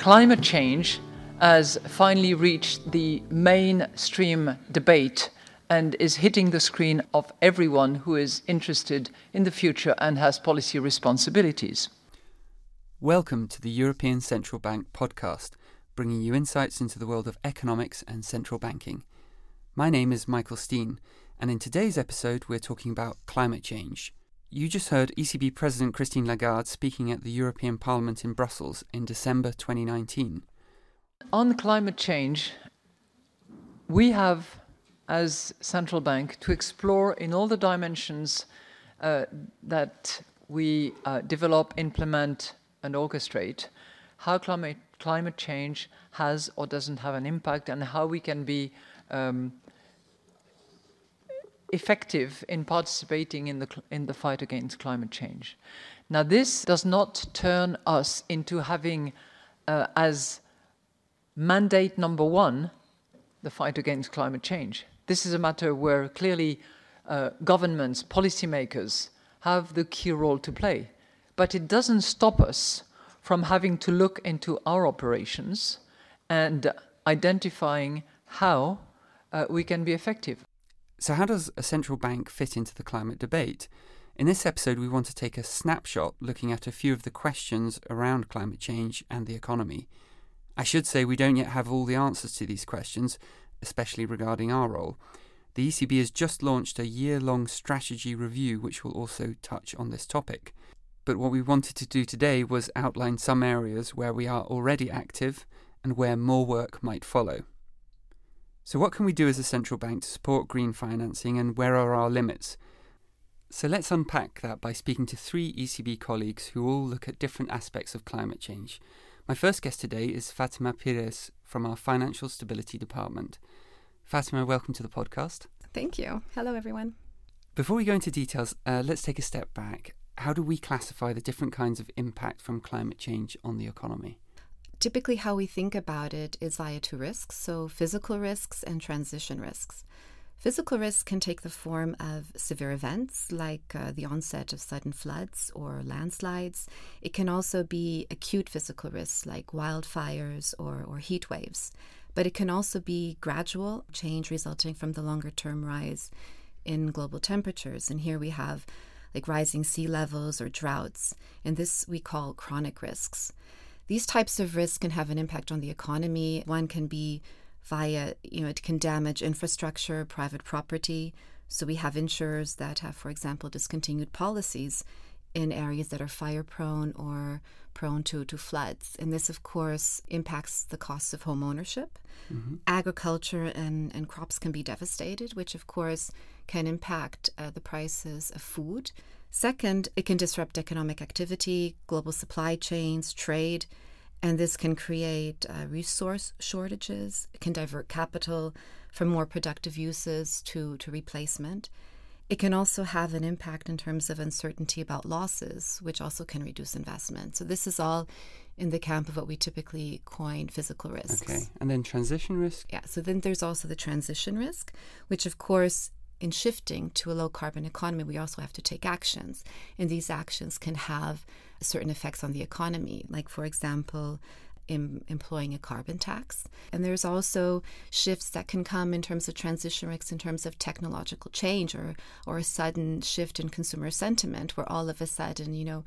climate change has finally reached the mainstream debate and is hitting the screen of everyone who is interested in the future and has policy responsibilities. Welcome to the European Central Bank podcast, bringing you insights into the world of economics and central banking. My name is Michael Steen, and in today's episode, we're talking about climate change. You just heard ECB President Christine Lagarde speaking at the European Parliament in Brussels in December 2019. On climate change, we have, as central bank, to explore in all the dimensions uh, that we uh, develop, implement, and orchestrate how climate climate change has or doesn't have an impact, and how we can be um, effective in participating in the in the fight against climate change. Now, this does not turn us into having uh, as mandate number one the fight against climate change. This is a matter where clearly uh, governments, policymakers have the key role to play. But it doesn't stop us from having to look into our operations and identifying how uh, we can be effective. So, how does a central bank fit into the climate debate? In this episode, we want to take a snapshot looking at a few of the questions around climate change and the economy. I should say we don't yet have all the answers to these questions, especially regarding our role. The ECB has just launched a year long strategy review which will also touch on this topic. But what we wanted to do today was outline some areas where we are already active and where more work might follow. So, what can we do as a central bank to support green financing and where are our limits? So, let's unpack that by speaking to three ECB colleagues who all look at different aspects of climate change. My first guest today is Fatima Pires from our Financial Stability Department. Fatima, welcome to the podcast. Thank you. Hello, everyone. Before we go into details, uh, let's take a step back. How do we classify the different kinds of impact from climate change on the economy? Typically, how we think about it is via two risks so physical risks and transition risks. Physical risks can take the form of severe events like uh, the onset of sudden floods or landslides. It can also be acute physical risks like wildfires or, or heat waves. But it can also be gradual change resulting from the longer term rise in global temperatures. And here we have like rising sea levels or droughts. And this we call chronic risks. These types of risks can have an impact on the economy. One can be via, you know, it can damage infrastructure, private property. So we have insurers that have, for example, discontinued policies in areas that are fire prone or prone to, to floods. And this, of course, impacts the costs of home ownership. Mm-hmm. Agriculture and, and crops can be devastated, which, of course, can impact uh, the prices of food. Second, it can disrupt economic activity, global supply chains, trade, and this can create uh, resource shortages. It can divert capital from more productive uses to, to replacement. It can also have an impact in terms of uncertainty about losses, which also can reduce investment. So, this is all in the camp of what we typically coin physical risks. Okay. And then transition risk? Yeah. So, then there's also the transition risk, which, of course, in shifting to a low carbon economy, we also have to take actions. And these actions can have certain effects on the economy, like, for example, in employing a carbon tax. And there's also shifts that can come in terms of transition risks, in terms of technological change or, or a sudden shift in consumer sentiment, where all of a sudden, you know,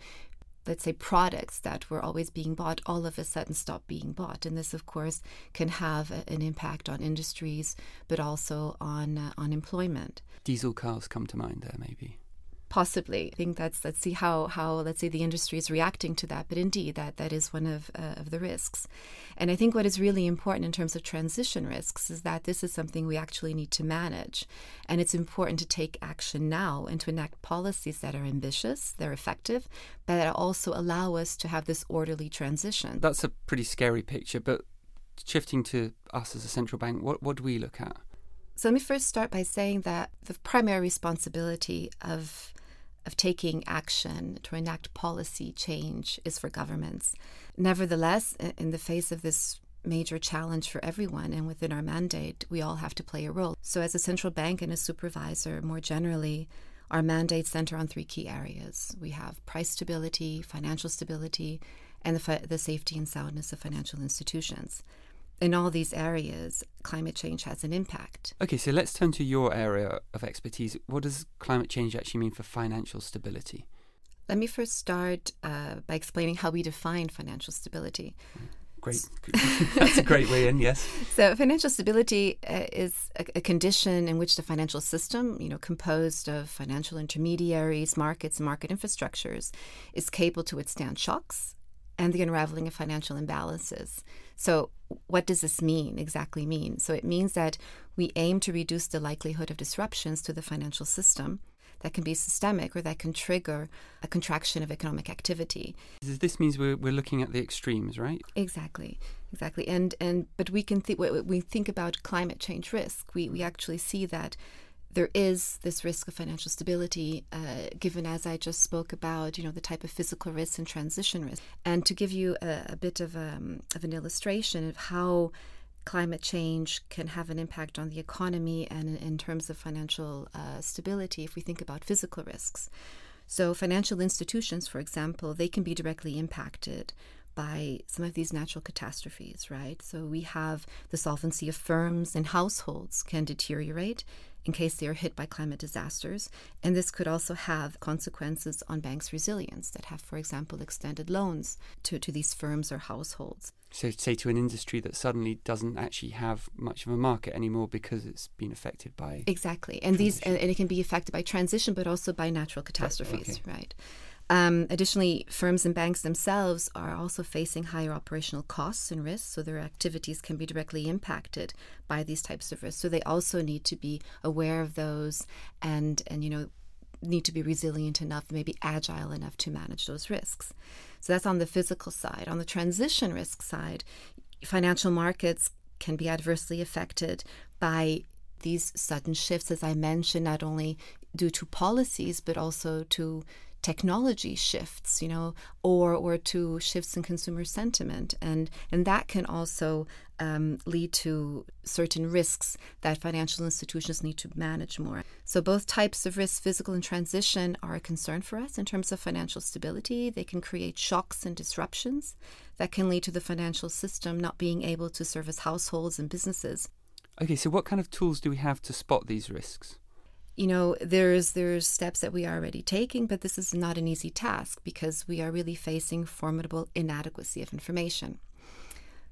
let's say products that were always being bought all of a sudden stop being bought. And this of course can have a, an impact on industries but also on uh, on employment. Diesel cars come to mind there maybe possibly. I think that's let's see how how let's say the industry is reacting to that. But indeed that that is one of uh, of the risks. And i think what is really important in terms of transition risks is that this is something we actually need to manage. And it's important to take action now and to enact policies that are ambitious they're effective but that also allow us to have this orderly transition. That's a pretty scary picture but shifting to us as a central bank what what do we look at? So let me first start by saying that the primary responsibility of of taking action to enact policy change is for governments. Nevertheless, in the face of this major challenge for everyone and within our mandate, we all have to play a role. So, as a central bank and a supervisor, more generally, our mandates center on three key areas we have price stability, financial stability, and the, fi- the safety and soundness of financial institutions. In all these areas, climate change has an impact. Okay, so let's turn to your area of expertise. What does climate change actually mean for financial stability? Let me first start uh, by explaining how we define financial stability. Great. That's a great way in, yes. So, financial stability uh, is a, a, condition in which the financial system, you know, composed of financial intermediaries, markets, and market infrastructures, is capable to withstand shocks and the unraveling of financial imbalances. So, what does this mean exactly mean? So, it means that we aim to reduce the likelihood of disruptions to the financial system that can be systemic or that can trigger a contraction of economic activity. This means we're, we're looking at the extremes, right? Exactly, exactly. And and but we can think we think about climate change risk, we, we actually see that there is this risk of financial stability, uh, given as I just spoke about, you know, the type of physical risk and transition risk. And to give you a, a bit of, um, of an illustration of how climate change can have an impact on the economy and in, in terms of financial uh, stability if we think about physical risks. So, financial institutions, for example, they can be directly impacted by some of these natural catastrophes, right? So, we have the solvency of firms and households can deteriorate in case they are hit by climate disasters. And this could also have consequences on banks' resilience that have, for example, extended loans to, to these firms or households. So, say to an industry that suddenly doesn't actually have much of a market anymore because it's been affected by exactly, and transition. these and, and, it can be affected by transition, but also by natural catastrophes, okay. right? Um, additionally, firms and banks themselves are also facing higher operational costs and risks, so their activities can be directly impacted by these types of risks. So they also need to be aware of those and and you know need to be resilient enough, maybe agile enough to manage those risks. So that's on the physical side. On the transition risk side, financial markets can be adversely affected by these sudden shifts, as I mentioned, not only due to policies, but also to technology shifts, you know, or or to shifts in consumer sentiment, and and that can also um, lead to certain risks that financial institutions need to manage more. So both types of risks, physical and transition, are a concern for us in terms of financial stability. They can create shocks and disruptions that can lead to the financial system not being able to service households and businesses. Okay, so what kind of tools do we have to spot these risks? You know there's there's steps that we are already taking but this is not an easy task because we are really facing formidable inadequacy of information.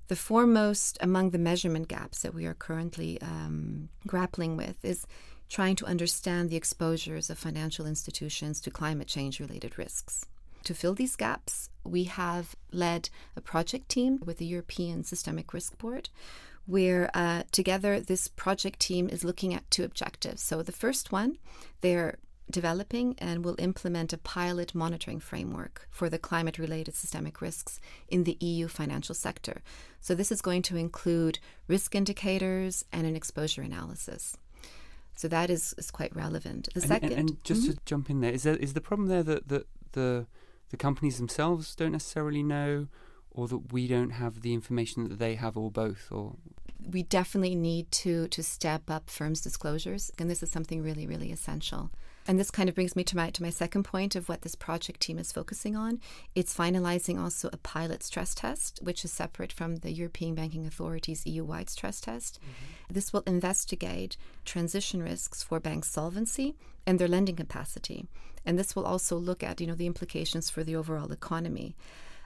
The foremost among the measurement gaps that we are currently um, grappling with is trying to understand the exposures of financial institutions to climate change related risks. To fill these gaps we have led a project team with the european systemic risk board where uh, together this project team is looking at two objectives. So the first one, they're developing and will implement a pilot monitoring framework for the climate related systemic risks in the EU financial sector. So, this is going to include risk indicators and an exposure analysis. So, that is, is quite relevant. The and, second. And, and just mm-hmm. to jump in there, is, there, is the problem there that, that the, the companies themselves don't necessarily know? Or that we don't have the information that they have or both or? We definitely need to to step up firms disclosures and this is something really really essential. And this kind of brings me to my to my second point of what this project team is focusing on. It's finalizing also a pilot stress test which is separate from the European Banking Authority's EU-wide stress test. Mm-hmm. this will investigate transition risks for bank solvency and their lending capacity. And this will also look at you know the implications for the overall economy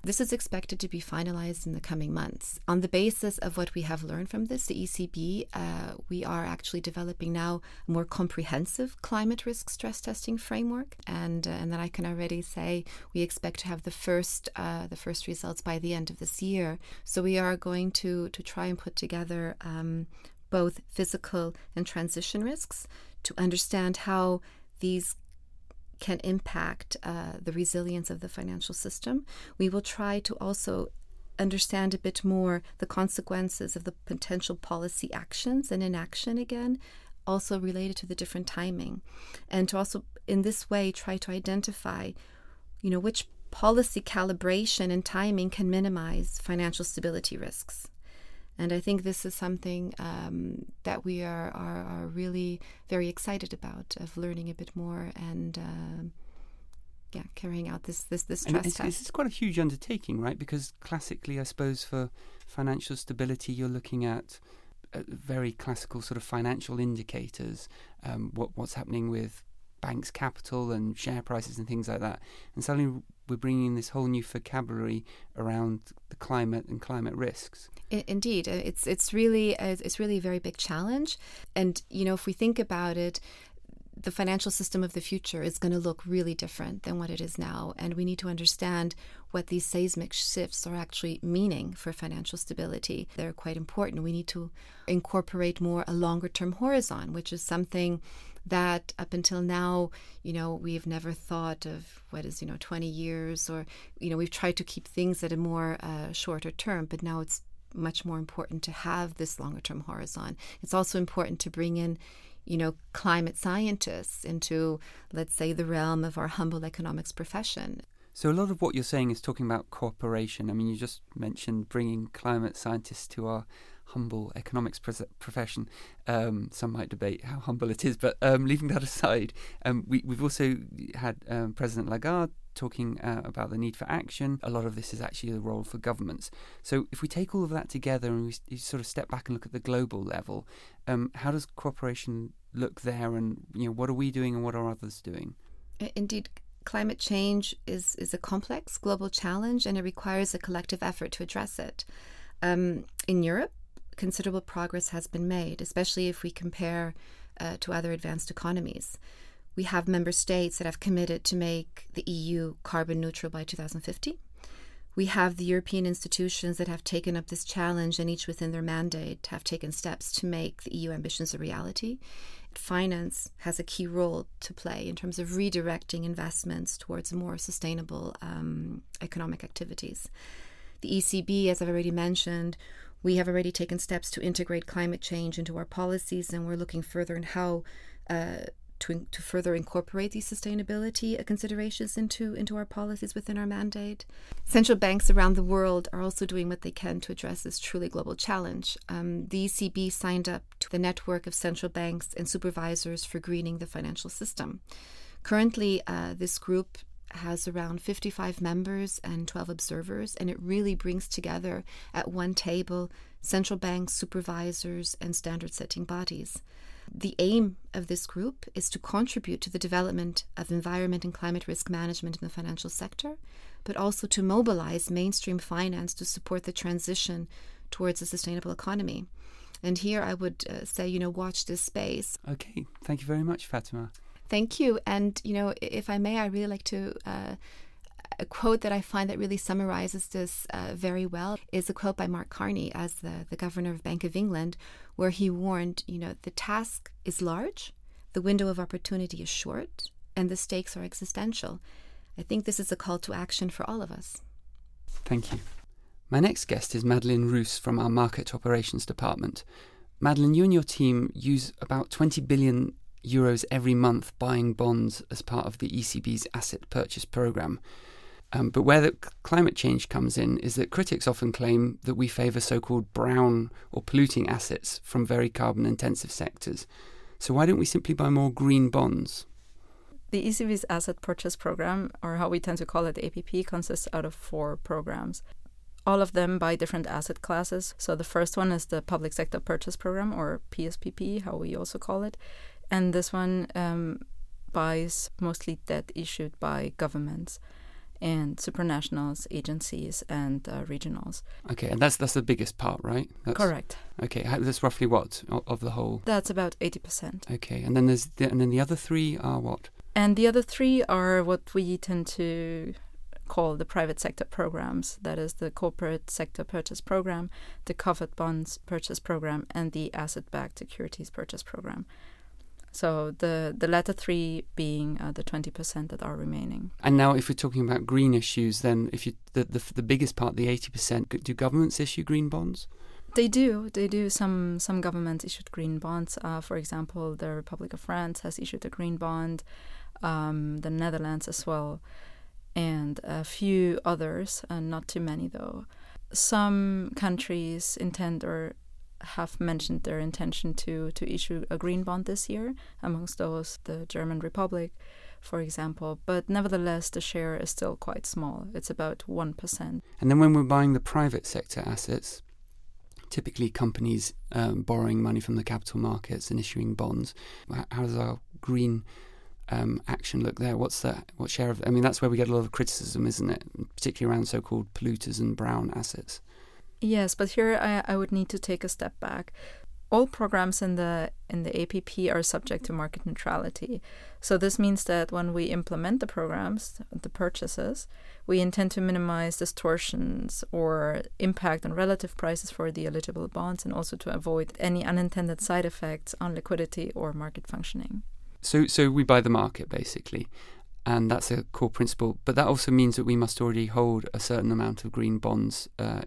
this is expected to be finalized in the coming months. On the basis of what we have learned from this, the ECB, uh, we are actually developing now a more comprehensive climate risk stress testing framework, and uh, and then I can already say we expect to have the first uh, the first results by the end of this year. So we are going to to try and put together um, both physical and transition risks to understand how these can impact uh, the resilience of the financial system. We will try to also understand a bit more the consequences of the potential policy actions and inaction again, also related to the different timing, and to also in this way try to identify, you know, which policy calibration and timing can minimize financial stability risks. And I think this is something um, that we are, are, are, really very excited about, of learning a bit more and uh, yeah carrying out this this this stress it's, test. it's quite a huge undertaking, right? Because classically, I suppose for financial stability, you're looking at uh, very classical sort of financial indicators, um, what what's happening with banks' capital and share prices and things like that. And suddenly, we're bringing in this whole new vocabulary around the climate and climate risks. Indeed, uh, it's it's really uh, it's really a very big challenge, and you know if we think about it, the financial system of the future is going to look really different than what it is now, and we need to understand what these seismic shifts are actually meaning for financial stability. They're quite important. We need to incorporate more a longer term horizon, which is something that up until now, you know, we've never thought of what is, you know, 20 years or, you know, we've tried to keep things at a more uh, shorter term, but now it's much more important to have this longer term horizon. It's also important to bring in, you know, climate scientists into, let's say, the realm of our humble economics profession. So a lot of what you're saying is talking about cooperation. I mean, you just mentioned bringing climate scientists to our humble economics pres profession. Um, some might debate how humble it is, but um, leaving that aside, um, we, have also had um, President Lagarde talking uh, about the need for action. A lot of this is actually the role for governments. So if we take all of that together and we sort of step back and look at the global level, um, how does cooperation look there, and you know what are we doing and what are others doing? Indeed, climate change is, is a complex global challenge and it requires a collective effort to address it. Um, in Europe, considerable progress has been made, especially if we compare uh, to other advanced economies. We have member states that have committed to make the EU carbon neutral by 2050. We have the European institutions that have taken up this challenge and each within their mandate have taken steps to make the EU ambitions a reality. Finance has a key role to play in terms of redirecting investments towards more sustainable um, economic activities. The ECB, as I've already mentioned, we have already taken steps to integrate climate change into our policies, and we're looking further in how uh, to, to further incorporate these sustainability considerations into, into our policies within our mandate. Central banks around the world are also doing what they can to address this truly global challenge. Um, the ECB signed up to the network of central banks and supervisors for greening the financial system. Currently, uh, this group has around 55 members and 12 observers, and it really brings together at one table central banks, supervisors, and standard setting bodies. The aim of this group is to contribute to the development of environment and climate risk management in the financial sector, but also to mobilize mainstream finance to support the transition towards a sustainable economy. And here I would uh, say, you know, watch this space. Okay, thank you very much, Fatima. Thank you. And, you know, if I may, I really like to. Uh, a quote that I find that really summarizes this uh, very well is a quote by Mark Carney as the, the governor of Bank of England, where he warned, you know, the task is large, the window of opportunity is short, and the stakes are existential. I think this is a call to action for all of us. Thank you. My next guest is Madelaine Roos from our Market Operations Department. Madelaine, you and your team use about 20 billion euros every month buying bonds as part of the ECB's asset purchase programme. Um, but where the climate change comes in is that critics often claim that we favour so called brown or polluting assets from very carbon intensive sectors. So why don't we simply buy more green bonds? The ECB's asset purchase program, or how we tend to call it APP, consists out of four programs. All of them buy different asset classes. So the first one is the Public Sector Purchase Program, or PSPP, how we also call it. And this one um, buys mostly debt issued by governments and supranationals, agencies, and uh, regionals. Okay, and that's that's the biggest part, right? That's, Correct. Okay, that's roughly what of the whole. That's about eighty percent. Okay, and then there's the, and then the other three are what? And the other three are what we tend to call the private sector programs. That is the corporate sector purchase program, the covered bonds purchase program, and the asset-backed securities purchase program. So the the latter three being uh, the twenty percent that are remaining. And now, if we're talking about green issues, then if you the the, the biggest part, the eighty percent, do governments issue green bonds? They do. They do. Some some governments issued green bonds. Uh, for example, the Republic of France has issued a green bond. Um, the Netherlands as well, and a few others, uh, not too many though. Some countries intend or have mentioned their intention to, to issue a green bond this year, amongst those the German Republic, for example. But nevertheless, the share is still quite small. It's about 1%. And then when we're buying the private sector assets, typically companies um, borrowing money from the capital markets and issuing bonds, how does our green um, action look there? What's that? What share of? I mean, that's where we get a lot of criticism, isn't it? Particularly around so-called polluters and brown assets. Yes, but here I, I would need to take a step back all programs in the in the APP are subject to market neutrality. So this means that when we implement the programs, the purchases, we intend to minimize distortions or impact on relative prices for the eligible bonds and also to avoid any unintended side effects on liquidity or market functioning. So so we buy the market basically. And that's a core principle. But that also means that we must already hold a certain amount of green bonds uh,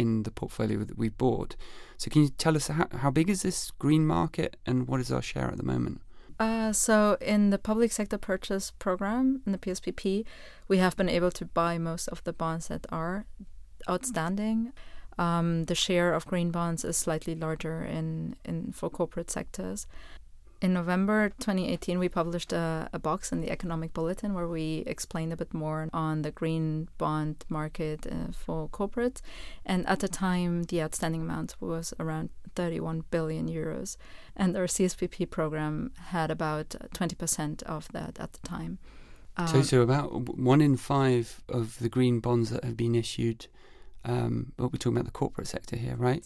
in the portfolio that we've bought. So can you tell us how, how big is this green market and what is our share at the moment? Uh, so in the public sector purchase program in the PSPP, we have been able to buy most of the bonds that are outstanding. Um, the share of green bonds is slightly larger in, in for corporate sectors in November 2018, we published a, a, box in the Economic Bulletin where we explained a bit more on the green bond market uh, for corporates. And at the time, the outstanding amount was around 31 billion euros. And our CSPP program had about 20% of that at the time. Um, so, so about one in five of the green bonds that have been issued, um, but we're talking about the corporate sector here, right?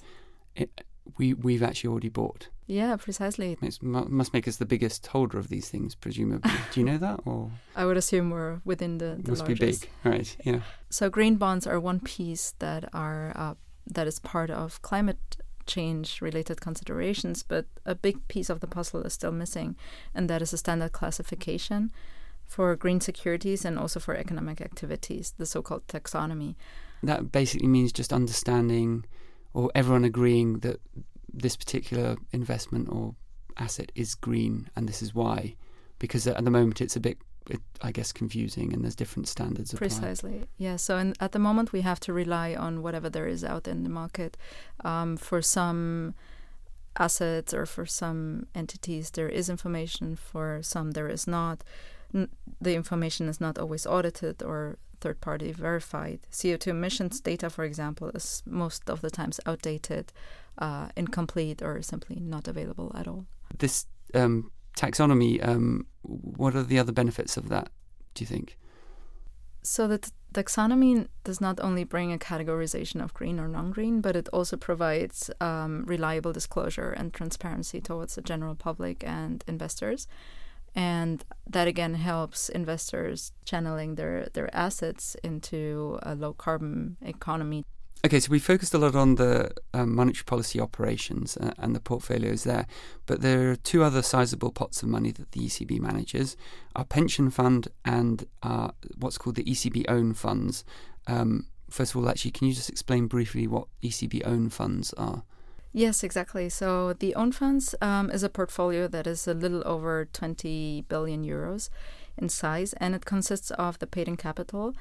It, we, we've actually already bought. Yeah, precisely. It must make us the biggest holder of these things, presumably. Do you know that, or I would assume we're within the, the must largest. be big, right? Yeah. So green bonds are one piece that are uh, that is part of climate change related considerations, but a big piece of the puzzle is still missing, and that is a standard classification for green securities and also for economic activities, the so-called taxonomy. That basically means just understanding, or everyone agreeing that this particular investment or asset is green and this is why because at the moment it's a bit it, I guess confusing and there's different standards applied. Precisely, yeah. So in, at the moment we have to rely on whatever there is out in the market. Um, for some assets or for some entities, there is information. For some, there is not. N- the information is not always audited or third party verified. CO2 emissions data, for example, is most of the times outdated, uh, incomplete, or simply not available at all. This um, taxonomy, um, what are the other benefits of that, do you think? So the t- taxonomy does not only bring a categorization of green or non-green, but it also provides um, reliable disclosure and transparency towards the general public and investors and that again helps investors channeling their their assets into a low carbon economy. Okay, so we focused a lot on the um, monetary policy operations uh, and the portfolios there, but there are two other sizable pots of money that the ECB manages: our pension fund and our, what's called the ECB own funds. Um, first of all, actually, can you just explain briefly what ECB own funds are? Yes, exactly. So the own funds um, is a portfolio that is a little over 20 billion euros in size, and it consists of the paid in capital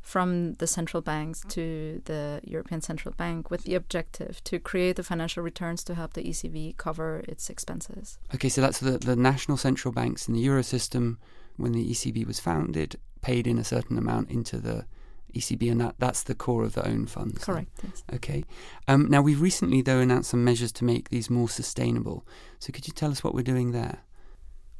from the central banks to the European Central Bank with the objective to create the financial returns to help the ECB cover its expenses. Okay, so that's the, the national central banks in the euro system, when the ECB was founded, paid in a certain amount into the ECB, and that, that's the core of the own funds. Correct. Yes. Okay. Um, now, we've recently, though, announced some measures to make these more sustainable. So, could you tell us what we're doing there?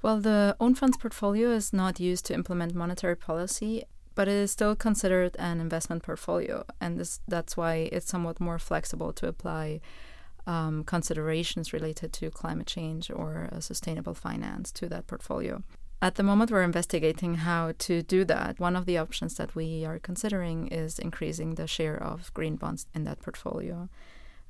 Well, the own funds portfolio is not used to implement monetary policy, but it is still considered an investment portfolio, and this, that's why it's somewhat more flexible to apply um, considerations related to climate change or sustainable finance to that portfolio. At the moment, we're investigating how to do that. One of the options that we are considering is increasing the share of green bonds in that portfolio,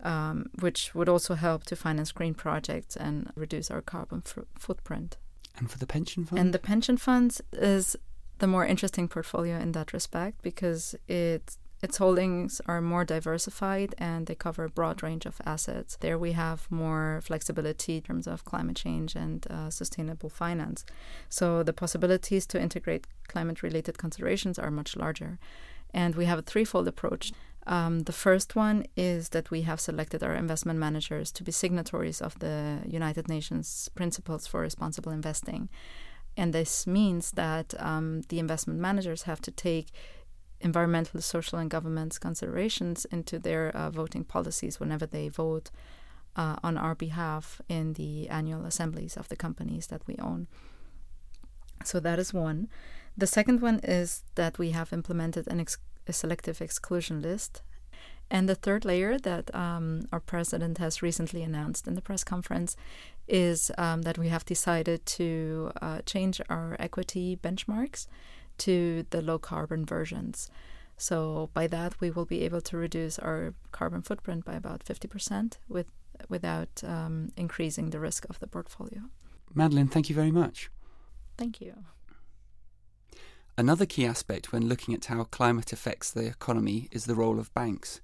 um, which would also help to finance green projects and reduce our carbon f- footprint. And for the pension fund? And the pension funds is the more interesting portfolio in that respect because it its holdings are more diversified and they cover a broad range of assets. There we have more flexibility in terms of climate change and uh, sustainable finance. So the possibilities to integrate climate related considerations are much larger. And we have a threefold approach. Um, the first one is that we have selected our investment managers to be signatories of the United Nations Principles for Responsible Investing And this means that um, the investment managers have to take environmental, social, and governance considerations into their uh, voting policies whenever they vote uh, on our behalf in the annual assemblies of the companies that we own. So that is one. The second one is that we have implemented an ex- a selective exclusion list. And the third layer that um, our president has recently announced in the press conference is um, that we have decided to uh, change our equity benchmarks to the low carbon versions. So by that, we will be able to reduce our carbon footprint by about 50% with, without um, increasing the risk of the portfolio. Madelaine, thank you very much. Thank you. Another key aspect when looking at how climate affects the economy is the role of banks.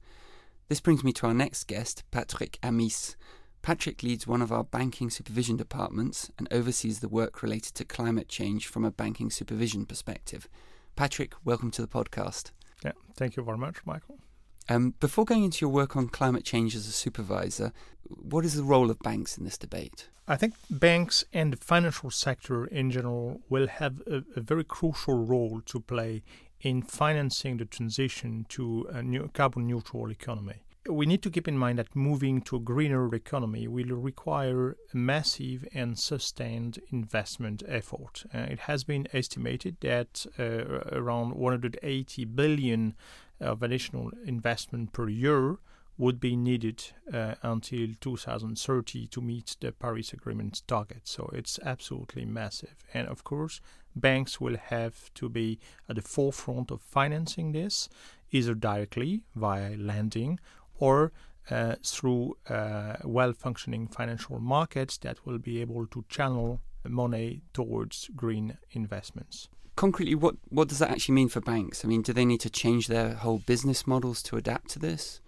This brings me to our next guest, Patrick Amis. Patrick leads one of our banking supervision departments and oversees the work related to climate change from a banking supervision perspective. Patrick, welcome to the podcast. Yeah, thank you very much, Michael. Um, before going into your work on climate change as a supervisor, what is the role of banks in this debate? I think banks and the financial sector in general will have a, a very crucial role to play in financing the transition to a new carbon neutral economy. We need to keep in mind that moving to a greener economy will require a massive and sustained investment effort. Uh, it has been estimated that uh, around 180 billion of additional investment per year would be needed uh, until 2030 to meet the Paris Agreement target. So it's absolutely massive. And of course, banks will have to be at the forefront of financing this, either directly via lending or uh, through uh, well functioning financial markets that will be able to channel money towards green investments concretely, what, what does that actually mean for banks? I mean, do they need to change their whole business models to adapt to this?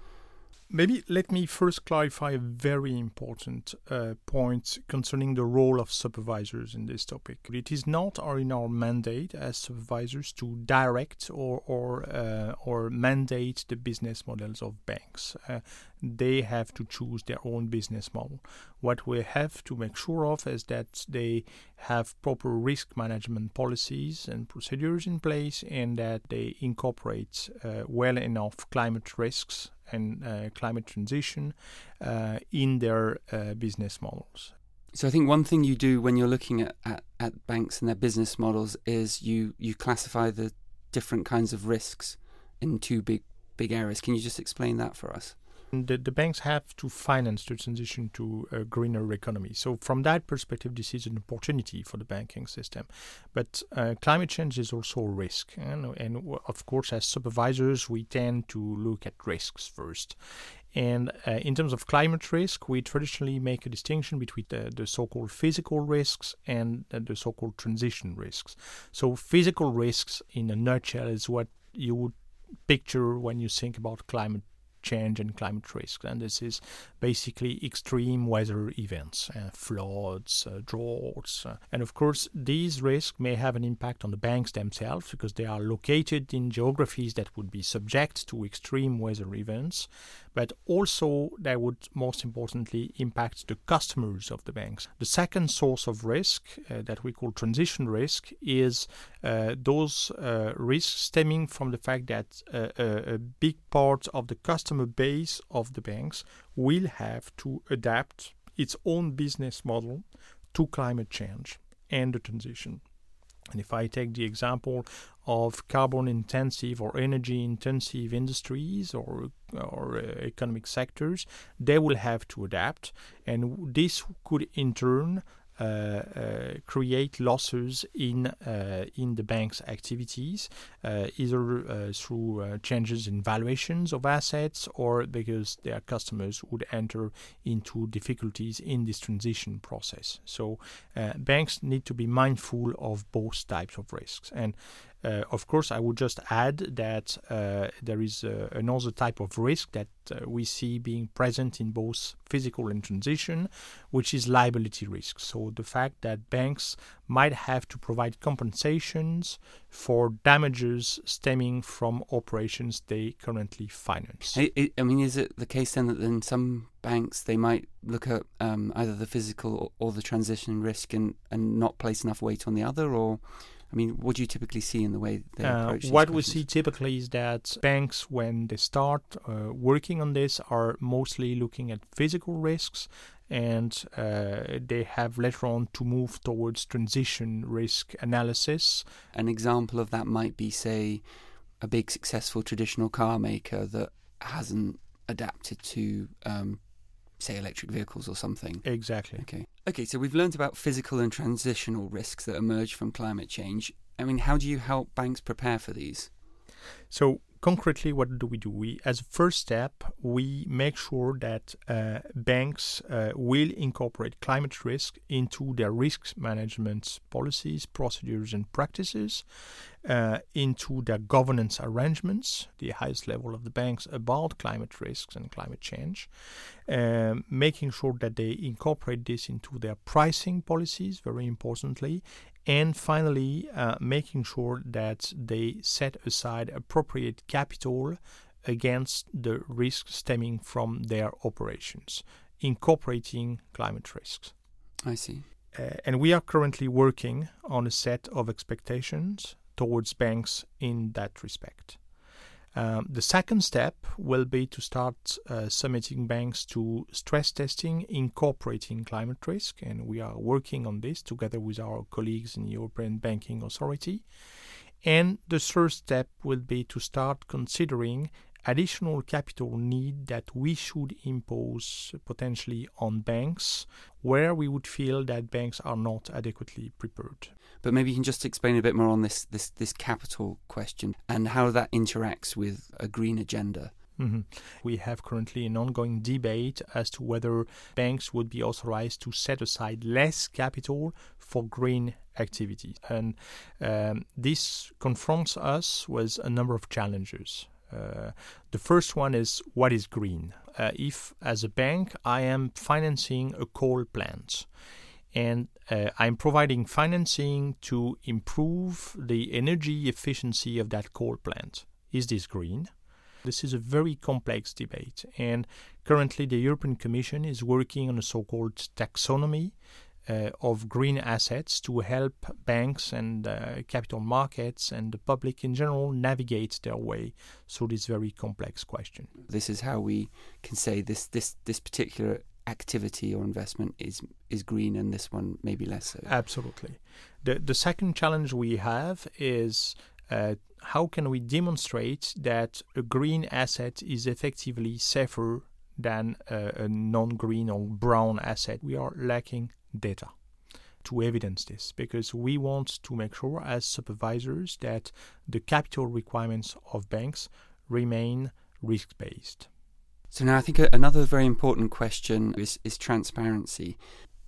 Maybe let me first clarify a very important uh, point concerning the role of supervisors in this topic. It is not our, in our mandate as supervisors to direct or or uh, or mandate the business models of banks. Uh, they have to choose their own business model. What we have to make sure of is that they have proper risk management policies and procedures in place, and that they incorporate uh, well enough climate risks and uh, climate transition uh, in their uh, business models. So I think one thing you do when you're looking at, at, at banks and their business models is you, you classify the different kinds of risks in two big big areas. Can you just explain that for us? The, the banks have to finance the transition to a greener economy. So, from that perspective, this is an opportunity for the banking system. But uh, climate change is also a risk. And, and, of course, as supervisors, we tend to look at risks first. And uh, in terms of climate risk, we traditionally make a distinction between the, the so called physical risks and the so called transition risks. So, physical risks, in a nutshell, is what you would picture when you think about climate change and climate risk. And this is basically extreme weather events, uh, floods, uh, droughts. Uh, and of course, these risks may have an impact on the banks themselves because they are located in geographies that would be subject to extreme weather events but also they would most importantly impact the customers of the banks. The second source of risk uh, that we call transition risk is uh, those uh, risks stemming from the fact that uh, a, a big part of the customer base of the banks will have to adapt its own business model to climate change and the transition. And if I take the example of carbon intensive or energy intensive industries or or uh, economic sectors, they will have to adapt, and this could in turn Uh, uh, create losses in uh, in the bank's activities, uh, either through changes in valuations of assets or because their customers would enter into difficulties in this transition process. So banks need to be mindful of both types of risks. And Uh, of course, I would just add that uh, there is uh, another type of risk that uh, we see being present in both physical and transition, which is liability risk. So the fact that banks might have to provide compensations for damages stemming from operations they currently finance. I, I mean, is it the case then that in some banks they might look at um, either the physical or, or the transition risk and, and not place enough weight on the other, or I mean, what do you typically see in the way they uh, approach What we see typically is that banks, when they start uh, working on this, are mostly looking at physical risks and uh, they have later on to move towards transition risk analysis. An example of that might be, say, a big successful traditional car maker that hasn't adapted to um, say electric vehicles or something. Exactly. Okay. Okay, so we've learned about physical and transitional risks that emerge from climate change. I mean, how do you help banks prepare for these? So concretely, what do we do? We, as a first step, we make sure that uh, banks uh, will incorporate climate risk into their risk management policies, procedures, and practices, uh, into their governance arrangements, the highest level of the banks about climate risks and climate change, um, making sure that they incorporate this into their pricing policies, very importantly, and finally, uh, making sure that they set aside appropriate capital against the risks stemming from their operations, incorporating climate risks. I see. Uh, and we are currently working on a set of expectations towards banks in that respect. Um, the second step will be to start uh, submitting banks to stress testing incorporating climate risk, and we are working on this together with our colleagues in the European Banking Authority. And the third step will be to start considering additional capital need that we should impose potentially on banks where we would feel that banks are not adequately prepared. But maybe you can just explain a bit more on this this, this capital question and how that interacts with a green agenda. Mm-hmm. We have currently an ongoing debate as to whether banks would be authorized to set aside less capital for green activities. And um, this confronts us with a number of challenges. Uh, the first one is what is green? Uh, if, as a bank, I am financing a coal plant and uh, I'm providing financing to improve the energy efficiency of that coal plant, is this green? This is a very complex debate, and currently the European Commission is working on a so called taxonomy uh, of green assets to help banks and uh, capital markets and the public in general navigate their way through this very complex question. This is how we can say this this this particular activity or investment is is green and this one maybe less so. Absolutely. The the second challenge we have is uh, how can we demonstrate that a green asset is effectively safer than a non-green or brown asset? We are lacking data to evidence this because we want to make sure as supervisors that the capital requirements of banks remain risk based. So now I think another very important question is, is transparency.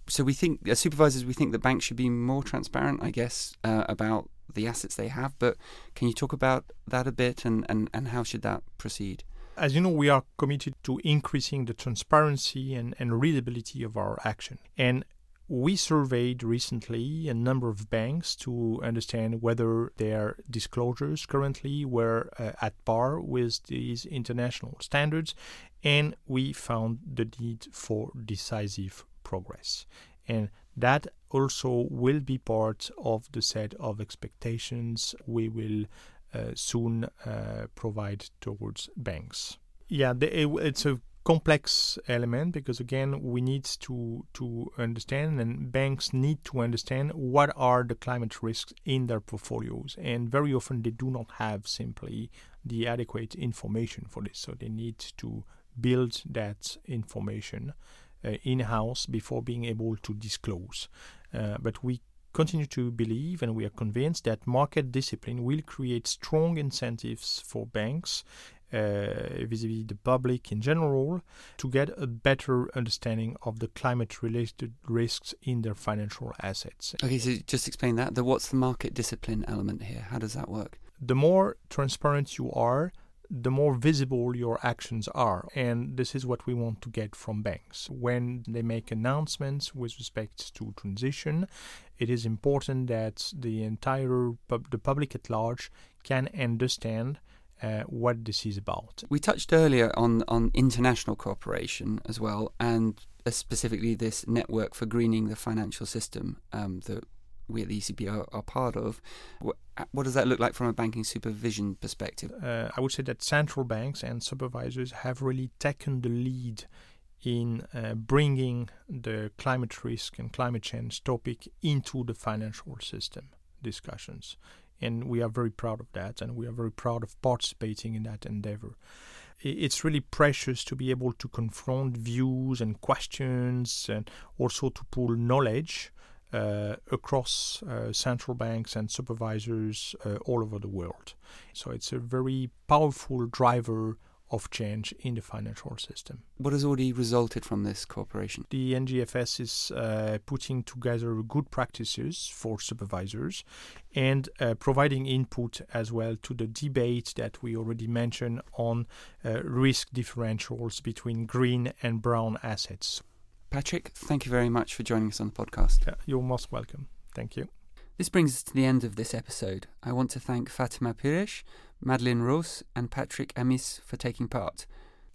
So we think, as supervisors, we think that banks should be more transparent, I guess, uh, about the assets they have. But can you talk about that a bit and, and, and how should that proceed? As you know, we are committed to increasing the transparency and, and readability of our action. And we surveyed recently a number of banks to understand whether their disclosures currently were uh, at par with these international standards, and we found the need for decisive progress. And that also will be part of the set of expectations we will uh, soon uh, provide towards banks. Yeah, it's a complex element because again we need to to understand and banks need to understand what are the climate risks in their portfolios. And very often they do not have simply the adequate information for this. So they need to build that information uh, in house before being able to disclose. Uh, but we continue to believe and we are convinced that market discipline will create strong incentives for banks uh, vis-à-vis the public in general to get a better understanding of the climate-related risks in their financial assets. Okay, so just explain that. The what's the market discipline element here? How does that work? The more transparent you are, the more visible your actions are. And this is what we want to get from banks. When they make announcements with respect to transition, it is important that the entire pub- the public at large can understand uh, what this is about. We touched earlier on, on international cooperation as well, and uh, specifically this network for greening the financial system um, that we at the ECB are, are part of. What, uh, what, does that look like from a banking supervision perspective? Uh, I would say that central banks and supervisors have really taken the lead in uh, bringing the climate risk and climate change topic into the financial system discussions. And we are very proud of that, and we are very proud of participating in that endeavor. It's really precious to be able to confront views and questions, and also to pool knowledge uh, across uh, central banks and supervisors uh, all over the world. So it's a very powerful driver of change in the financial system. What has already resulted from this cooperation? The NGFS is uh, putting together good practices for supervisors and uh, providing input as well to the debate that we already mentioned on uh, risk differentials between green and brown assets. Patrick, thank you very much for joining us on the podcast. Yeah, you're most welcome. Thank you. This brings us to the end of this episode. I want to thank Fatima Pires, Madelaine Roos, and Patrick Amis for taking part.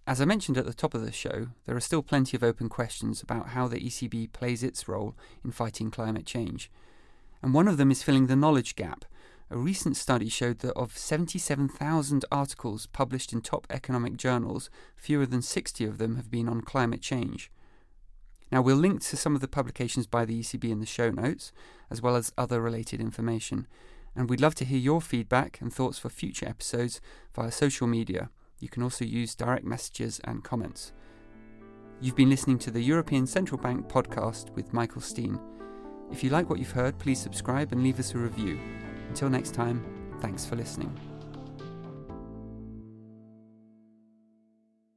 As I mentioned at the top of the show, there are still plenty of open questions about how the ECB plays its role in fighting climate change. And one of them is filling the knowledge gap. A recent study showed that of 77,000 articles published in top economic journals, fewer than 60 of them have been on climate change. Now, we'll link to some of the publications by the ECB in the show notes, as well as other related information. And we'd love to hear your feedback and thoughts for future episodes via social media. You can also use direct messages and comments. You've been listening to the European Central Bank podcast with Michael Steen. If you like what you've heard, please subscribe and leave us a review. Until next time, thanks for listening.